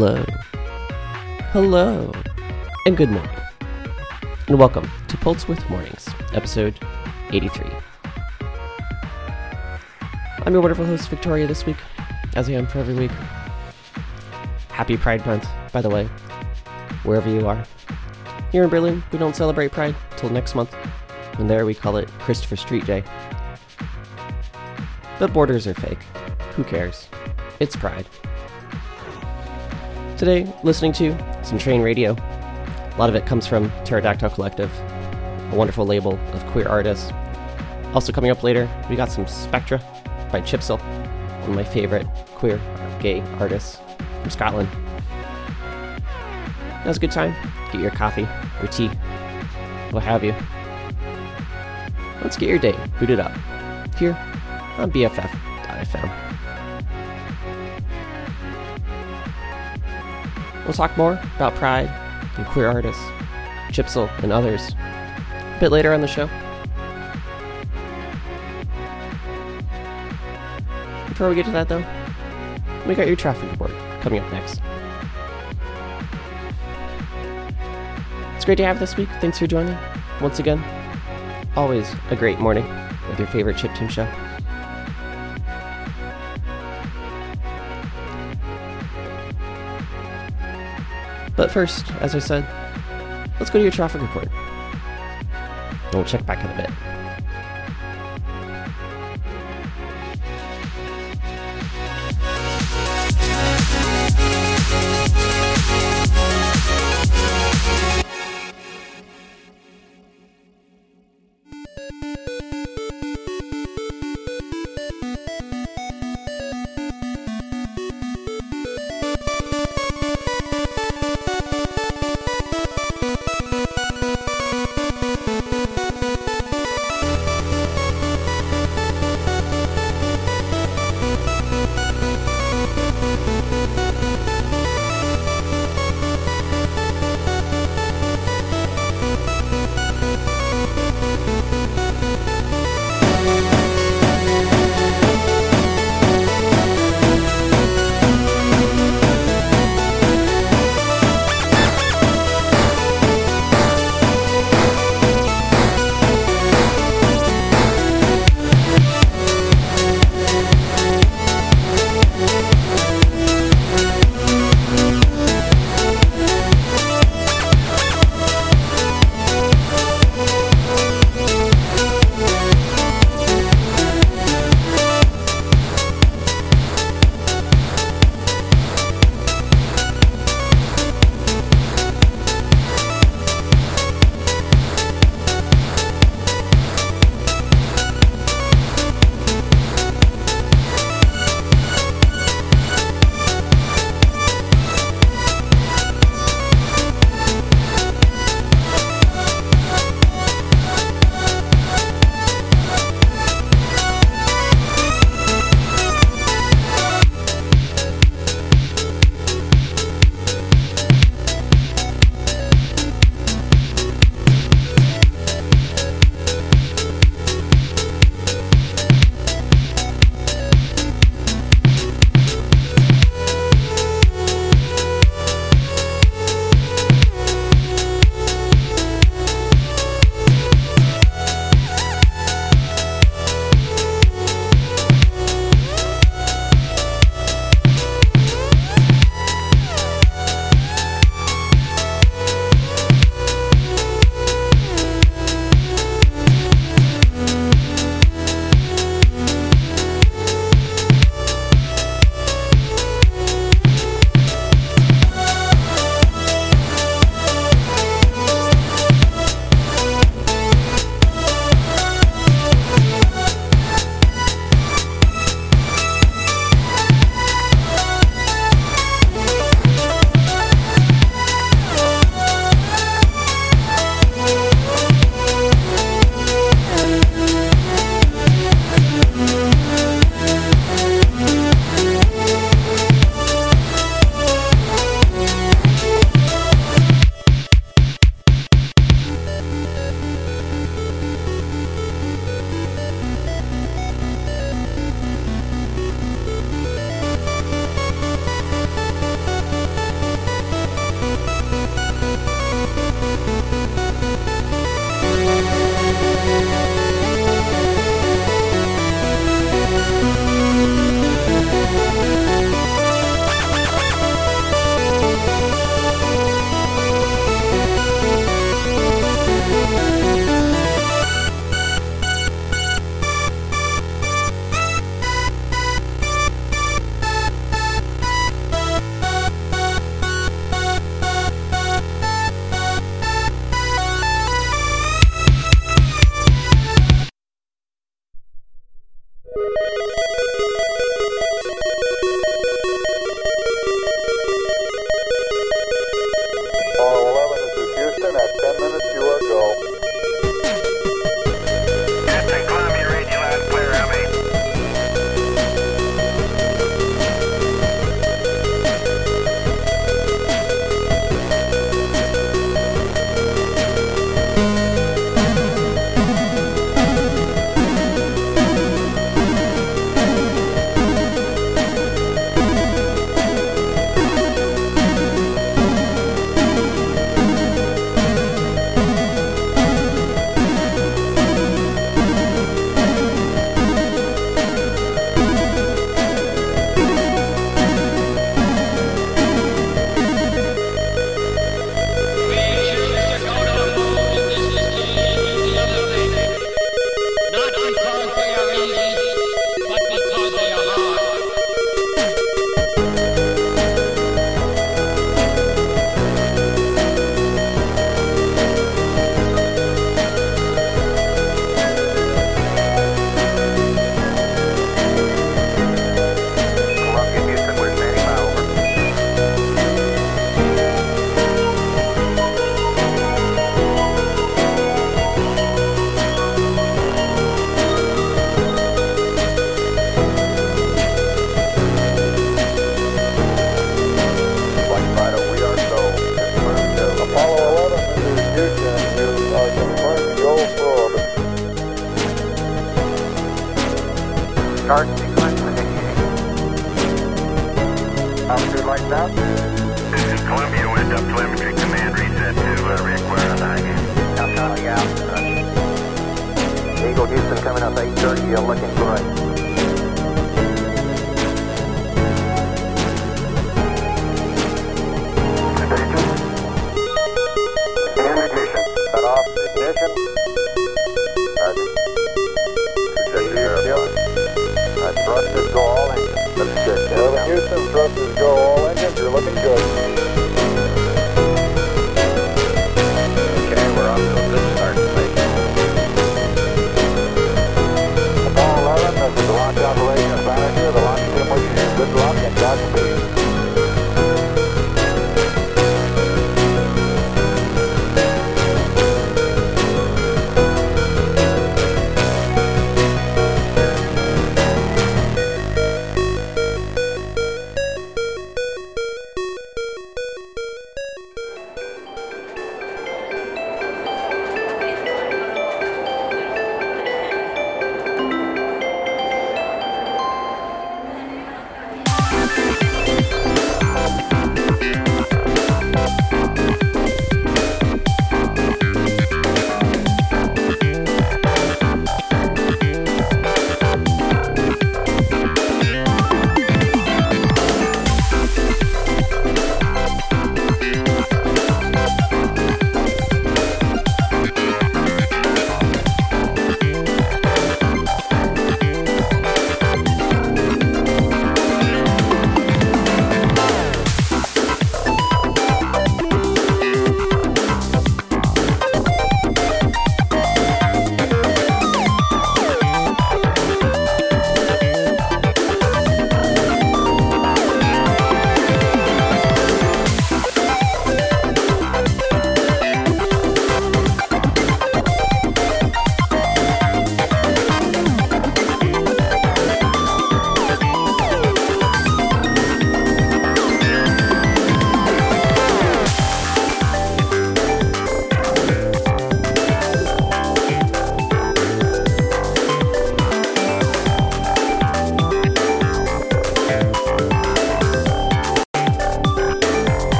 Hello. Hello. And good morning. And welcome to Pulse Width Mornings, episode 83. I'm your wonderful host, Victoria, this week, as I am for every week. Happy Pride Month, by the way, wherever you are. Here in Berlin, we don't celebrate Pride till next month, and there we call it Christopher Street Day. But borders are fake. Who cares? It's Pride. Today, listening to some train radio. A lot of it comes from Pterodactyl Collective, a wonderful label of queer artists. Also, coming up later, we got some Spectra by Chipzel, one of my favorite queer gay artists from Scotland. Now's a good time. Get your coffee or tea, what have you. Let's get your day booted up here on BFF.fm. We'll talk more about Pride and queer artists, Chipzel, and others a bit later on the show. Before we get to that, though, we got your traffic report coming up next. It's great to have this week. Thanks for joining. Once again, always a great morning with your favorite chip tune show. But first, as I said, let's go to your traffic report. We'll check back in a bit.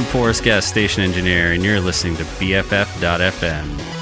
I'm Forrest Guest, station engineer, and you're listening to BFF.FM.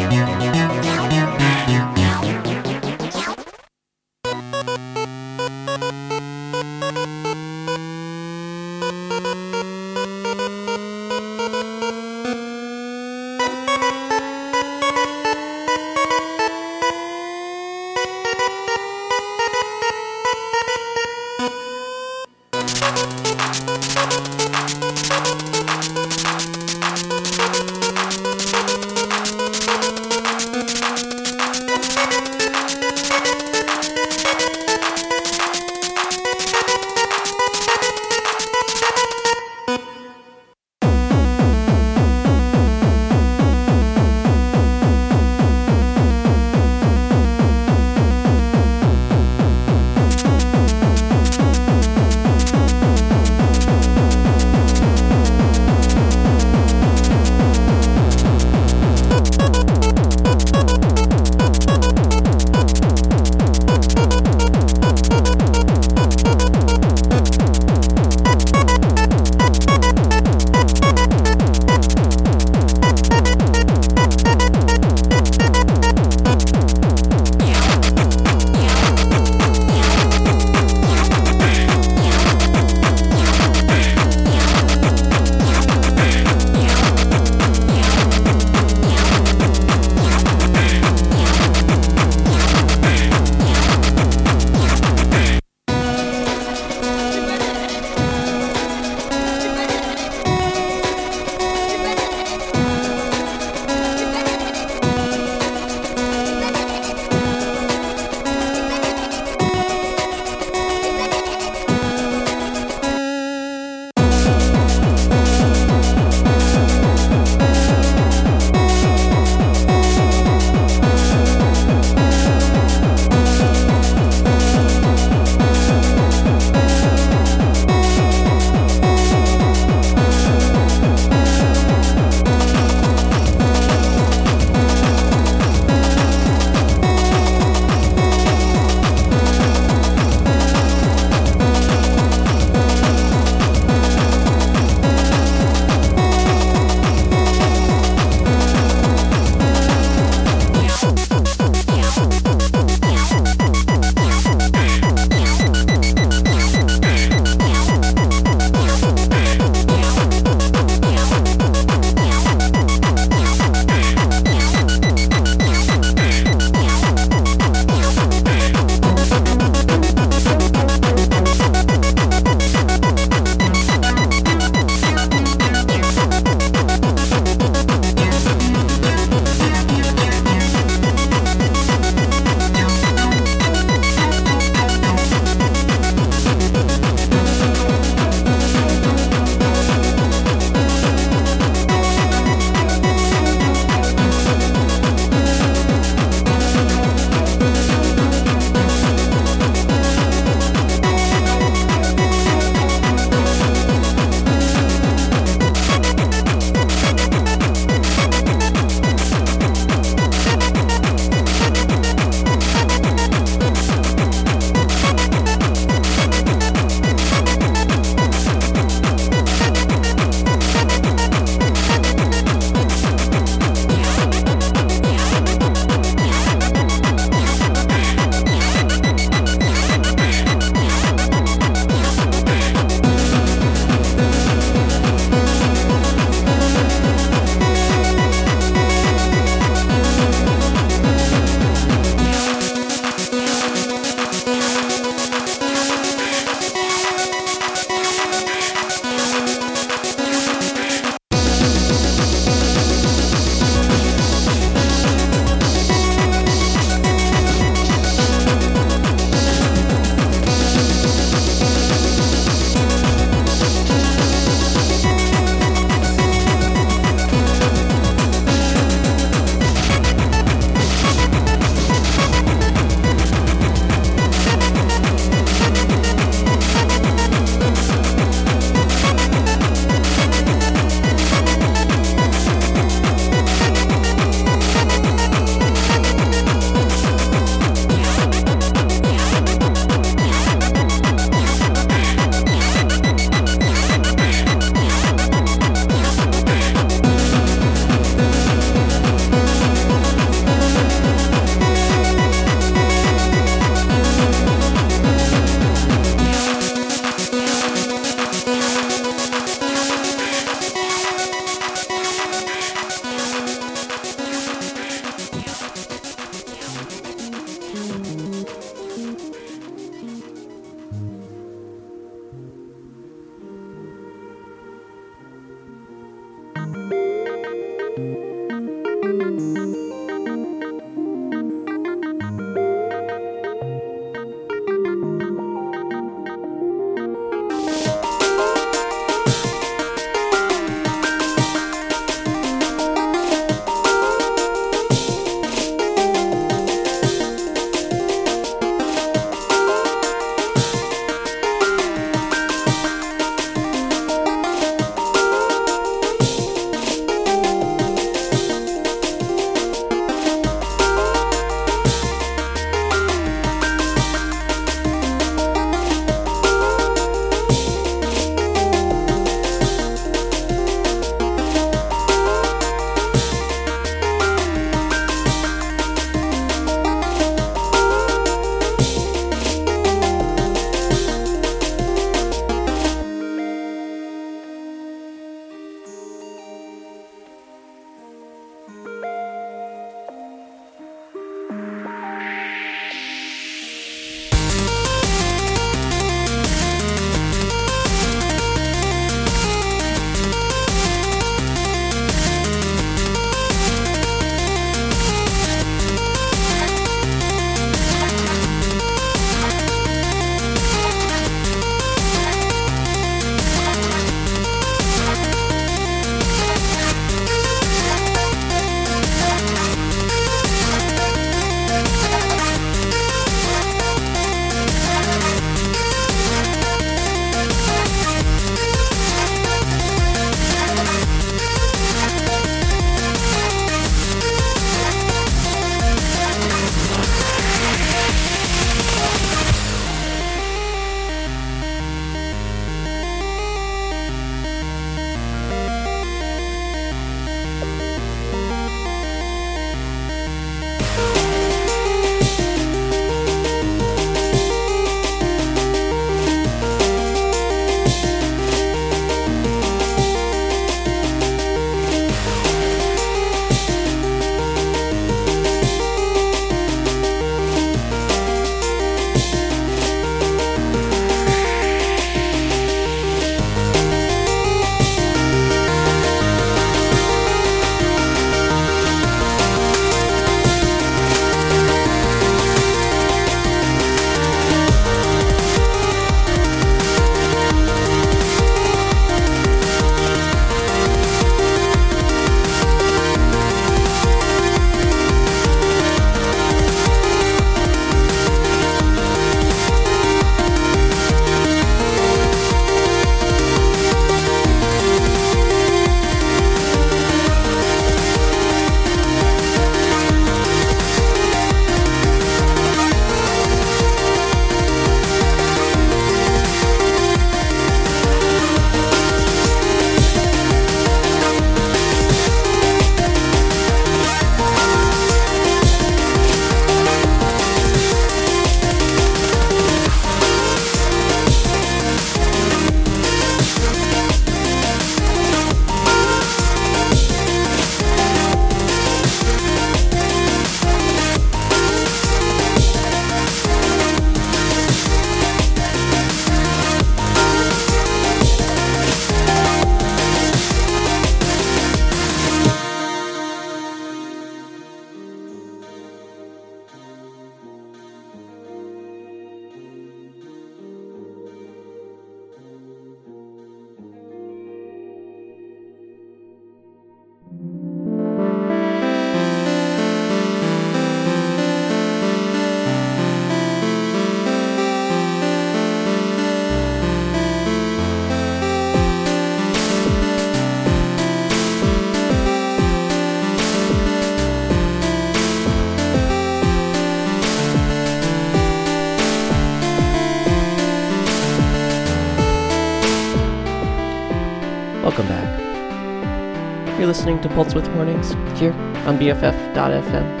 listening to Pulse Width Mornings here on BFF.fm.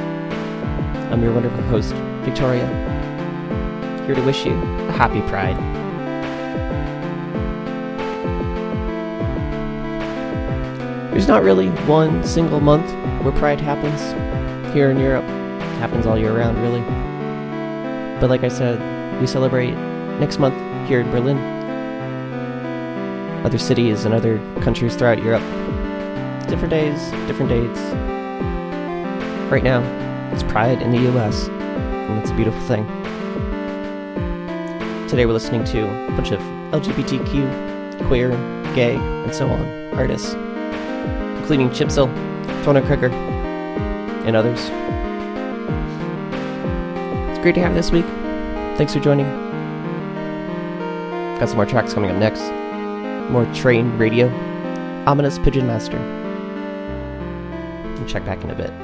I'm your wonderful host, Victoria, here to wish you a happy Pride. There's not really one single month where Pride happens here in Europe. It happens all year round, really. But like I said, we celebrate next month here in Berlin. Other cities and other countries throughout Europe. Different days, different dates. Right now, it's Pride in the US, and it's a beautiful thing. Today we're listening to a bunch of LGBTQ, queer, gay, and so on artists, including Chipzel, Toner Cricker, and others. It's great to have you this week. Thanks for joining. Got some more tracks coming up next. More train radio. Ominous Pigeon Master. And check back in a bit.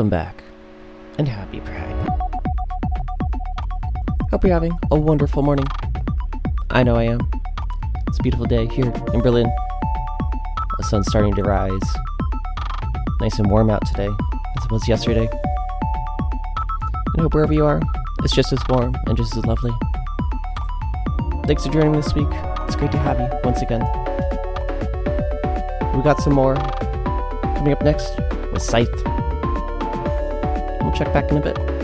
Welcome back, and happy Pride. Hope you're having a wonderful morning. I know I am. It's a beautiful day here in Berlin. The sun's starting to rise. Nice and warm out today, as it was yesterday. And I hope wherever you are, it's just as warm and just as lovely. Thanks for joining me this week. It's great to have you once again. We got some more coming up next with Scythe. We'll check back in a bit.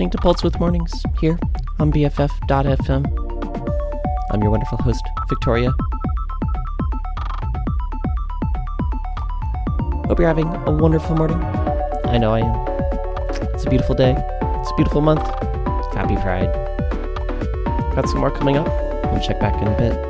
Listening to Pulse Width Mornings here on BFF.fm. I'm your wonderful host, Victoria. Hope you're having a wonderful morning. I know I am. It's a beautiful day. It's a beautiful month. Happy Pride. Got some more coming up. We'll check back in a bit.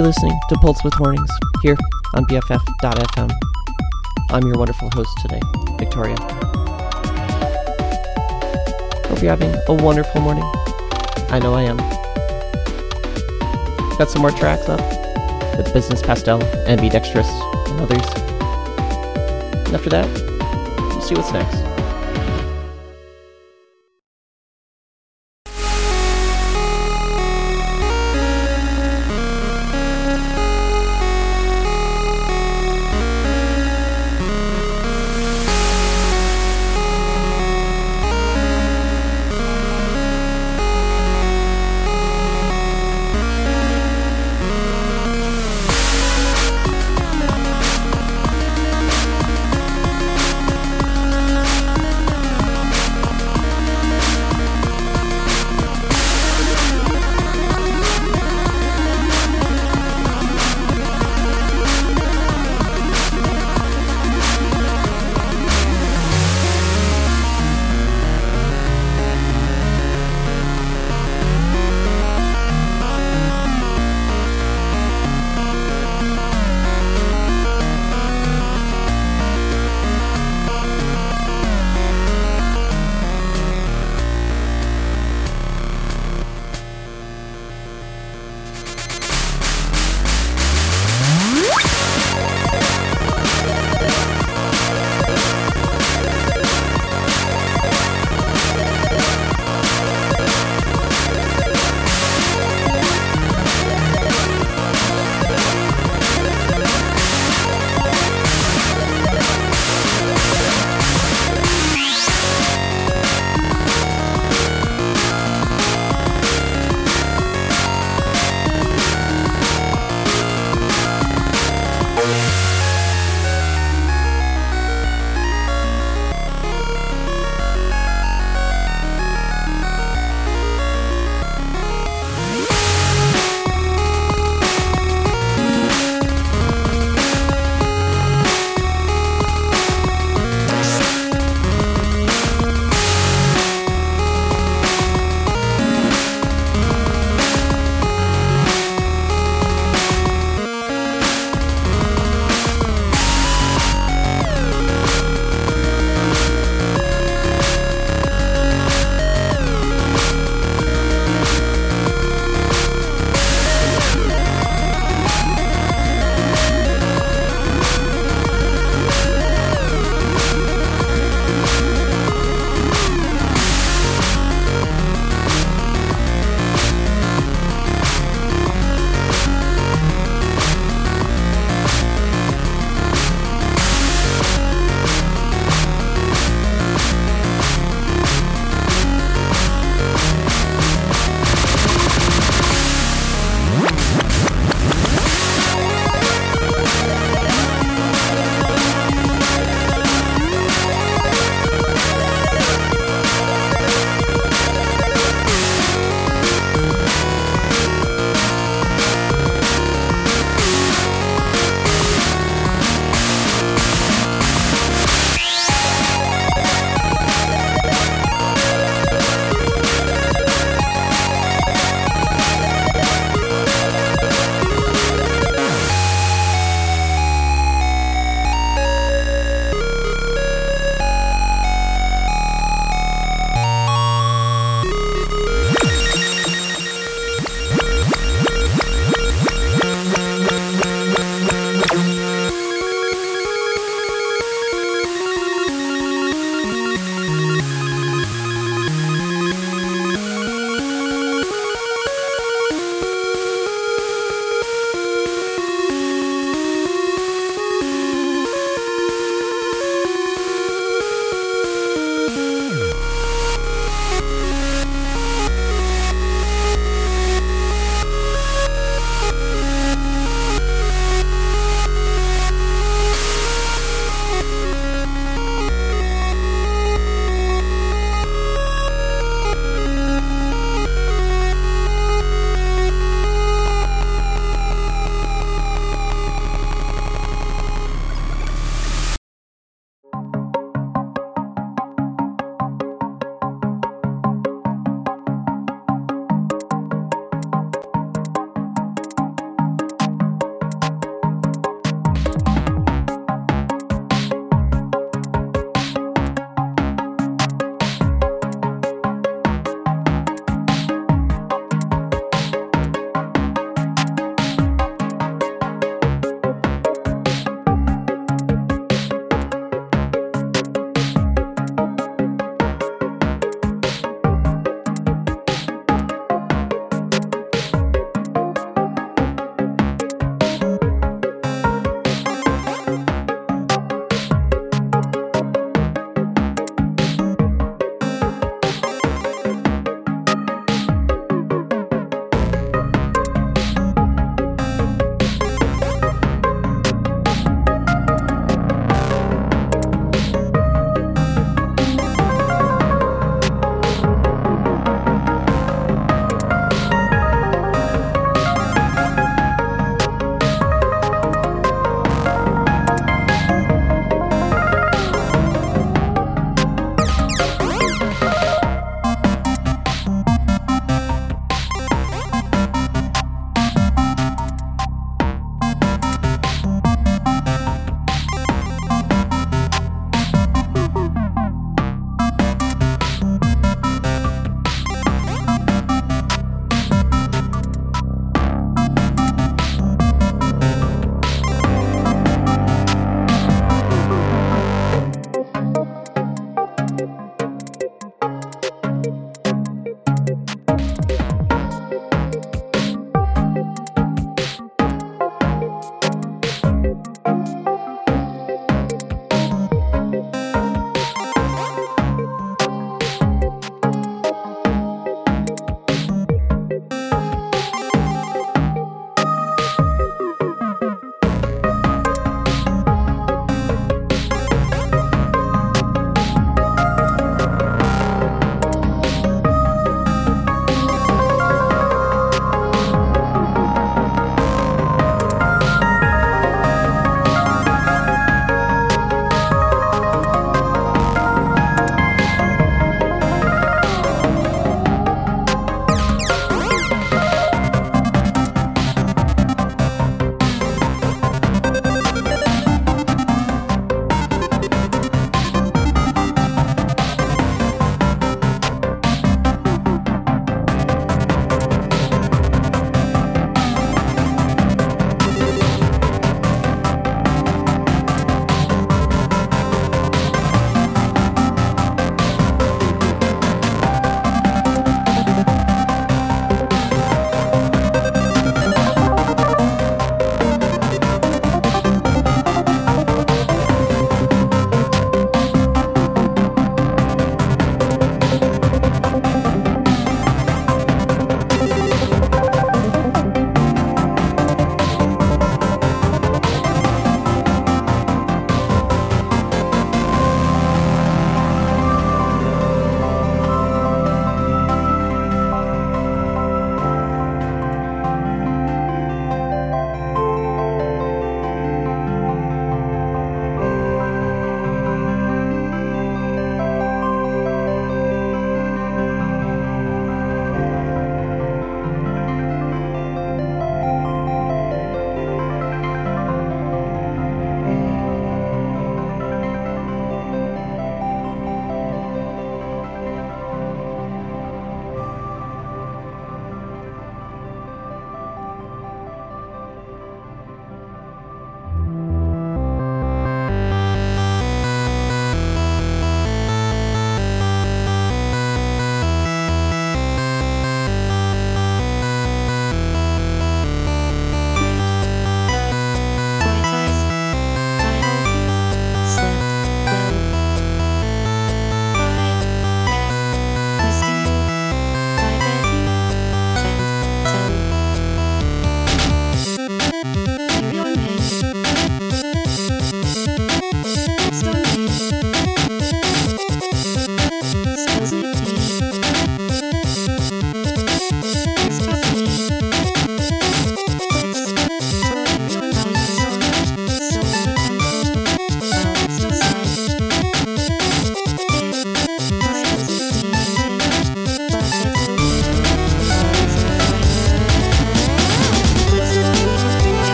You're listening to Pulse Width Mornings here on BFF.fm. I'm your wonderful host today, Victoria. Hope you're having a wonderful morning. I know I am. Got some more tracks up with Business Pastel, Ambidextrous, and others. And after that, we'll see what's next.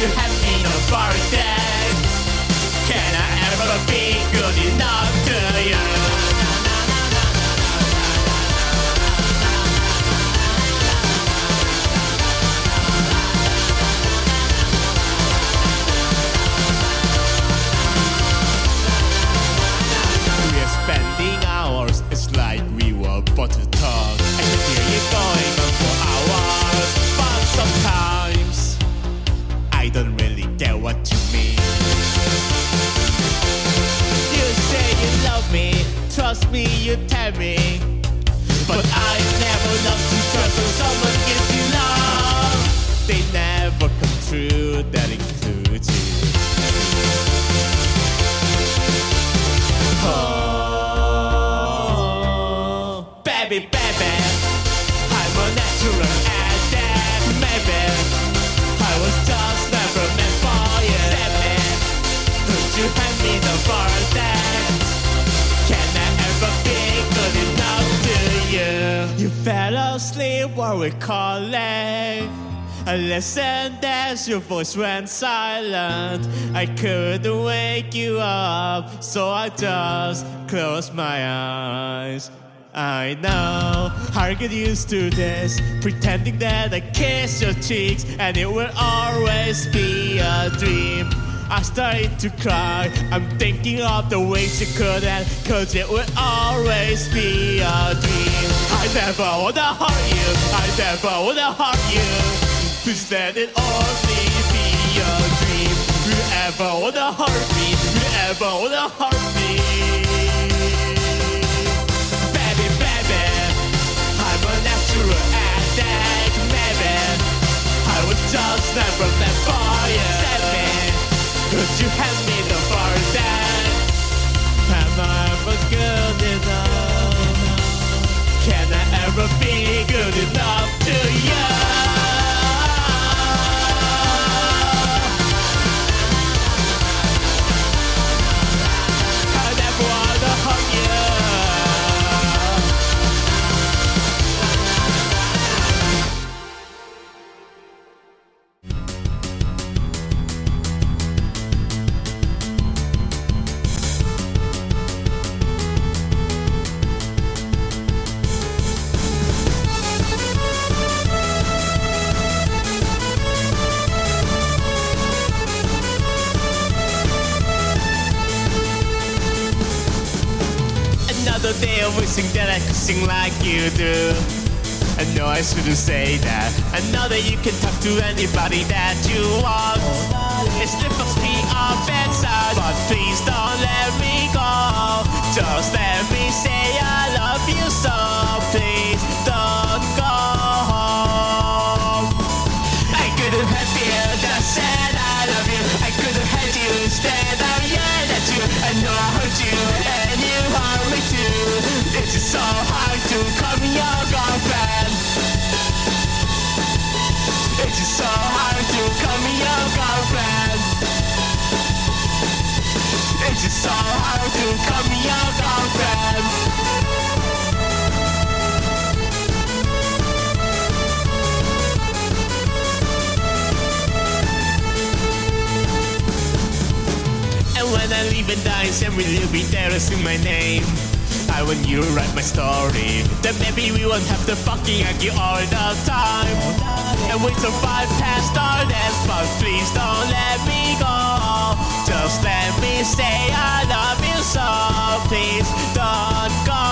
You have enough for that? Can I ever be good enough? Trust me, you tell me. But I never love to trust when someone gives you love. They never come true, that includes while we call calling. I listened as your voice went silent. I couldn't wake you up, so I just closed my eyes. I know I get used to this, pretending that I kiss your cheeks and it will always be a dream. I started to cry. I'm thinking of the ways you could have, cause it would always be a dream. I never wanna hurt you, I never wanna hurt you. Please let it only be a dream. You ever wanna hurt me, you ever wanna hurt me. Baby, baby, I'm a natural addict, maybe. I was just never Could you have me the verdict? Am I ever good enough? Can I ever be good enough sing like you do. I know I shouldn't say that. I know that you can talk to anybody that you want. It's difficult to be on bedside, but please don't let me go. Just let me say I love you so. Please don't go home. I couldn't have you that said I love you. I could have had you instead. I yelled at you. I know I hurt you and you hurt me too. It's so so hard to call me your girlfriend. It's just so hard to call me your girlfriend. And when I leave and die, little bit there is in my name. I want you to write my story. Then maybe we won't have to fucking argue all the time. And wait we survive past our deaths, but please don't let me go. Just let me say I love you so. Please don't go.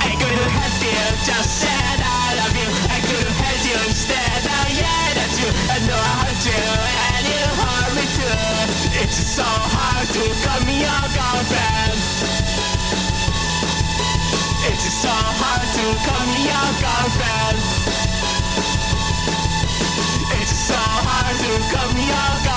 I could have had you, just said I love you. I could have had you instead. I yelled at you. I know I hurt you, and you hurt me too. It's so hard to girlfriend. It's so hard to girlfriend. It's so hard to call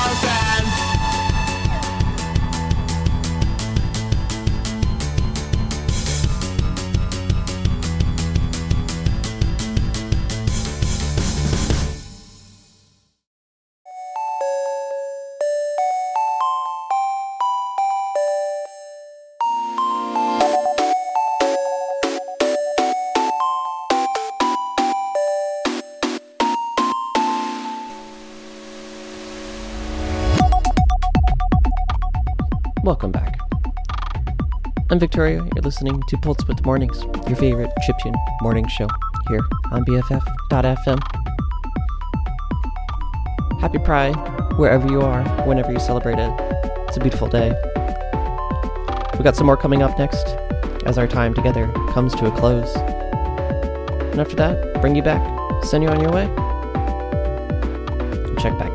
I'm Victoria. You're listening to Width Mornings, your favorite chiptune morning show here on BFF.fm. Happy Pride, wherever you are, whenever you celebrate it. It's a beautiful day. We got some more coming up next as our time together comes to a close. And after that, bring you back, send you on your way. And check back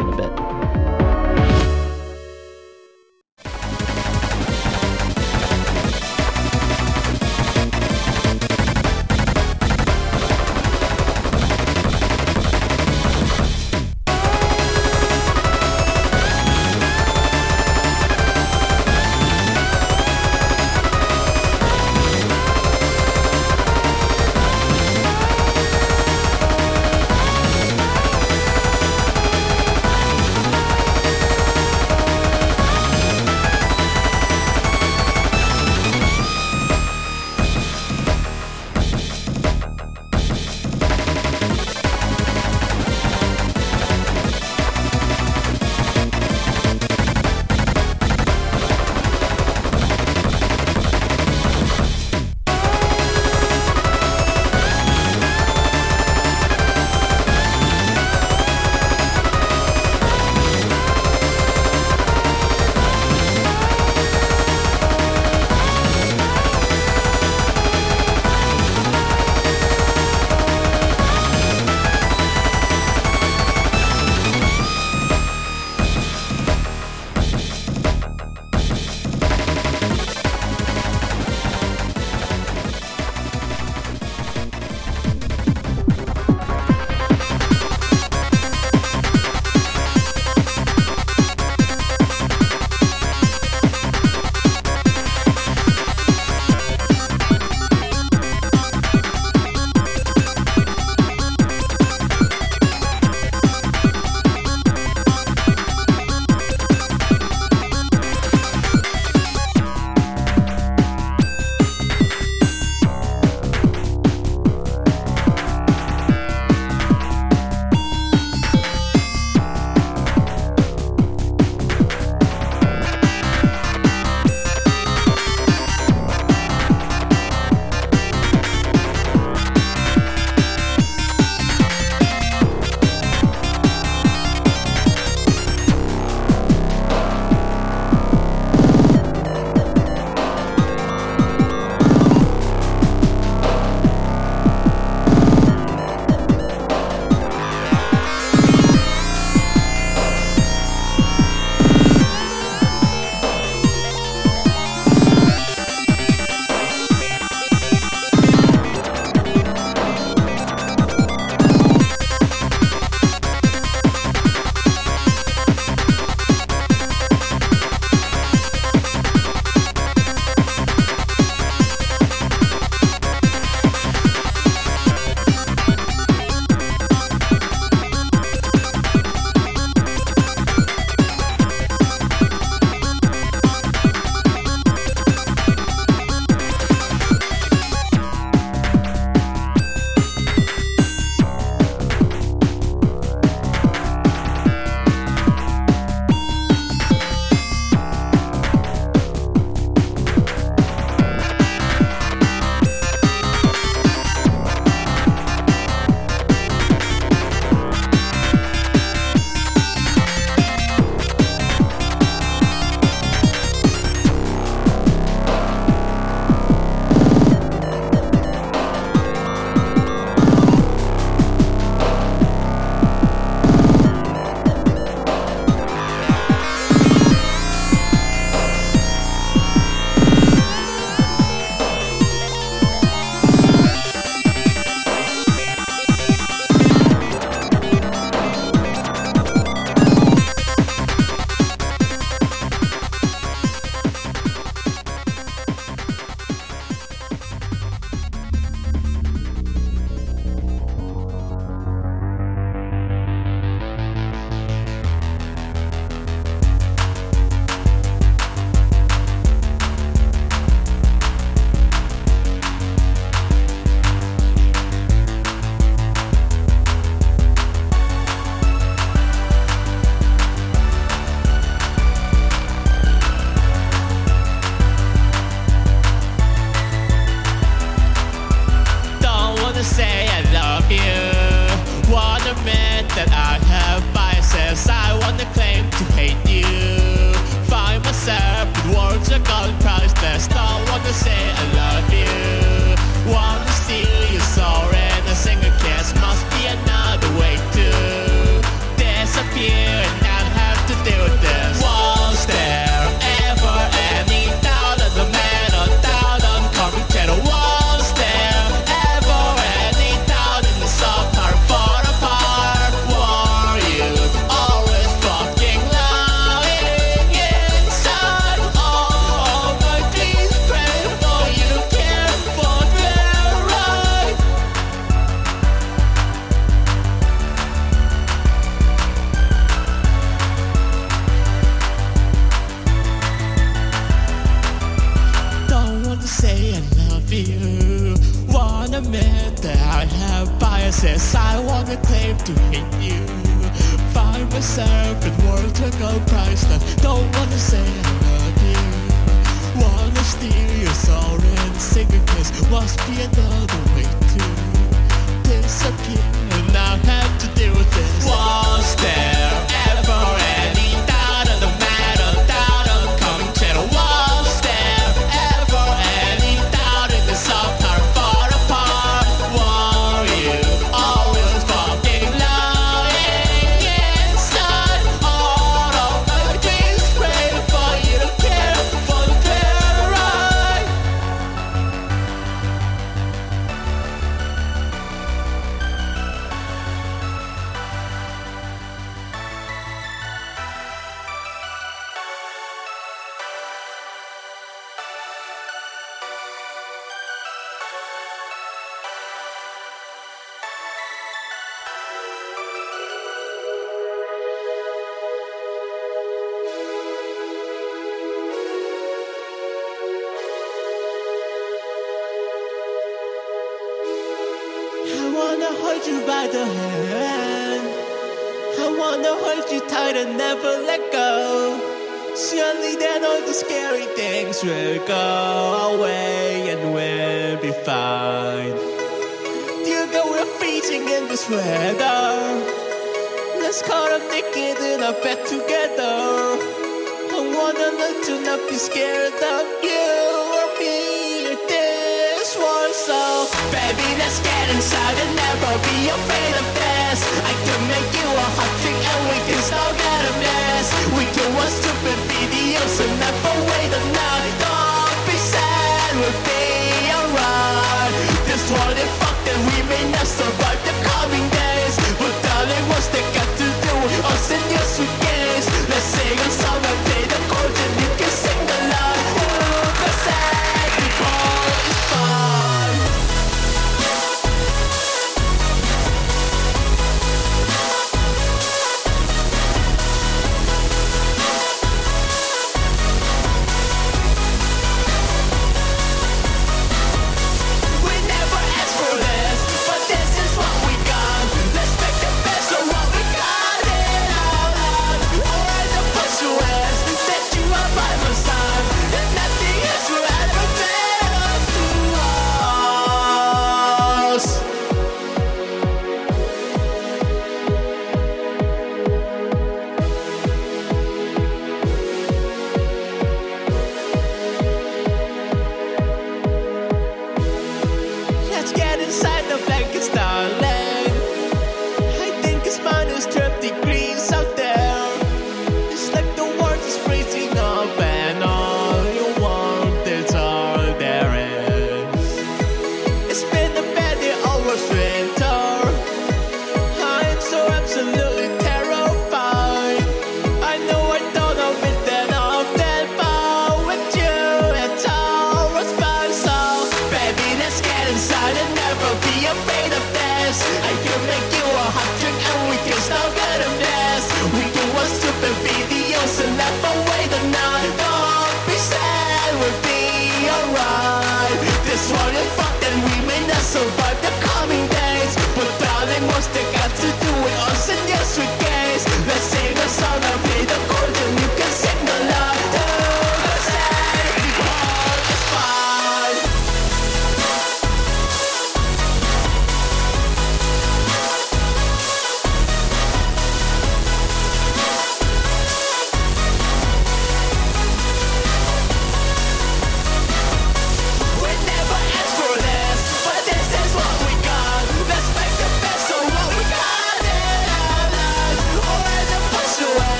Must be another way to disappear.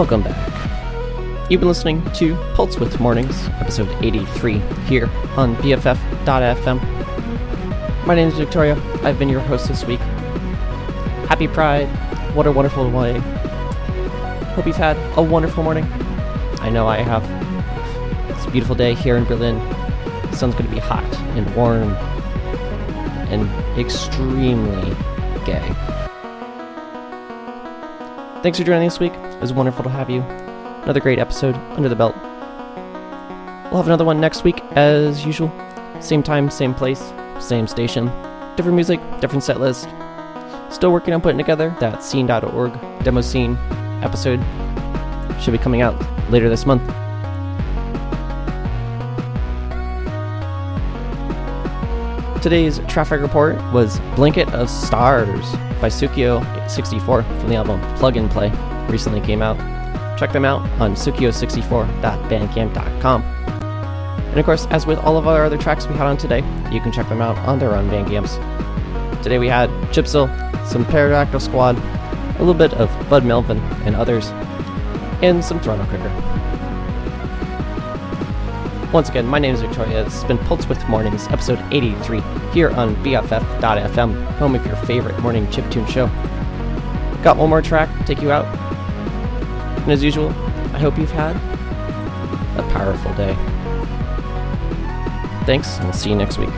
Welcome back. You've been listening to Pulse Width Mornings, episode 83, here on BFF.fm. My name is Victoria. I've been your host this week. Happy Pride. What a wonderful way. Hope you've had a wonderful morning. I know I have. It's a beautiful day here in Berlin. The sun's going to be hot and warm and extremely gay. Thanks for joining this week. It was wonderful to have you. Another great episode under the belt. We'll have another one next week, as usual. Same time, same place, same station. Different music, different set list. Still working on putting together that scene.org demo scene episode. Should be coming out later this month. Today's traffic report was Blanket of Stars by Sukio64 from the album Plug and Play. Recently came out. Check them out on sukio64.bandcamp.com. And of course, as with all of our other tracks we had on today, you can check them out on their own Bandcamps. Today we had Chipzel, some Pterodactyl Squad, a little bit of Bud Melvin and others, and some ThronoCrigger. Once again, my name is Victoria. This has been Pulse Width Mornings, episode 83, here on BFF.fm, home of your favorite morning chiptune show. Got one more track to take you out. And as usual, I hope you've had a powerful day. Thanks, and we'll see you next week.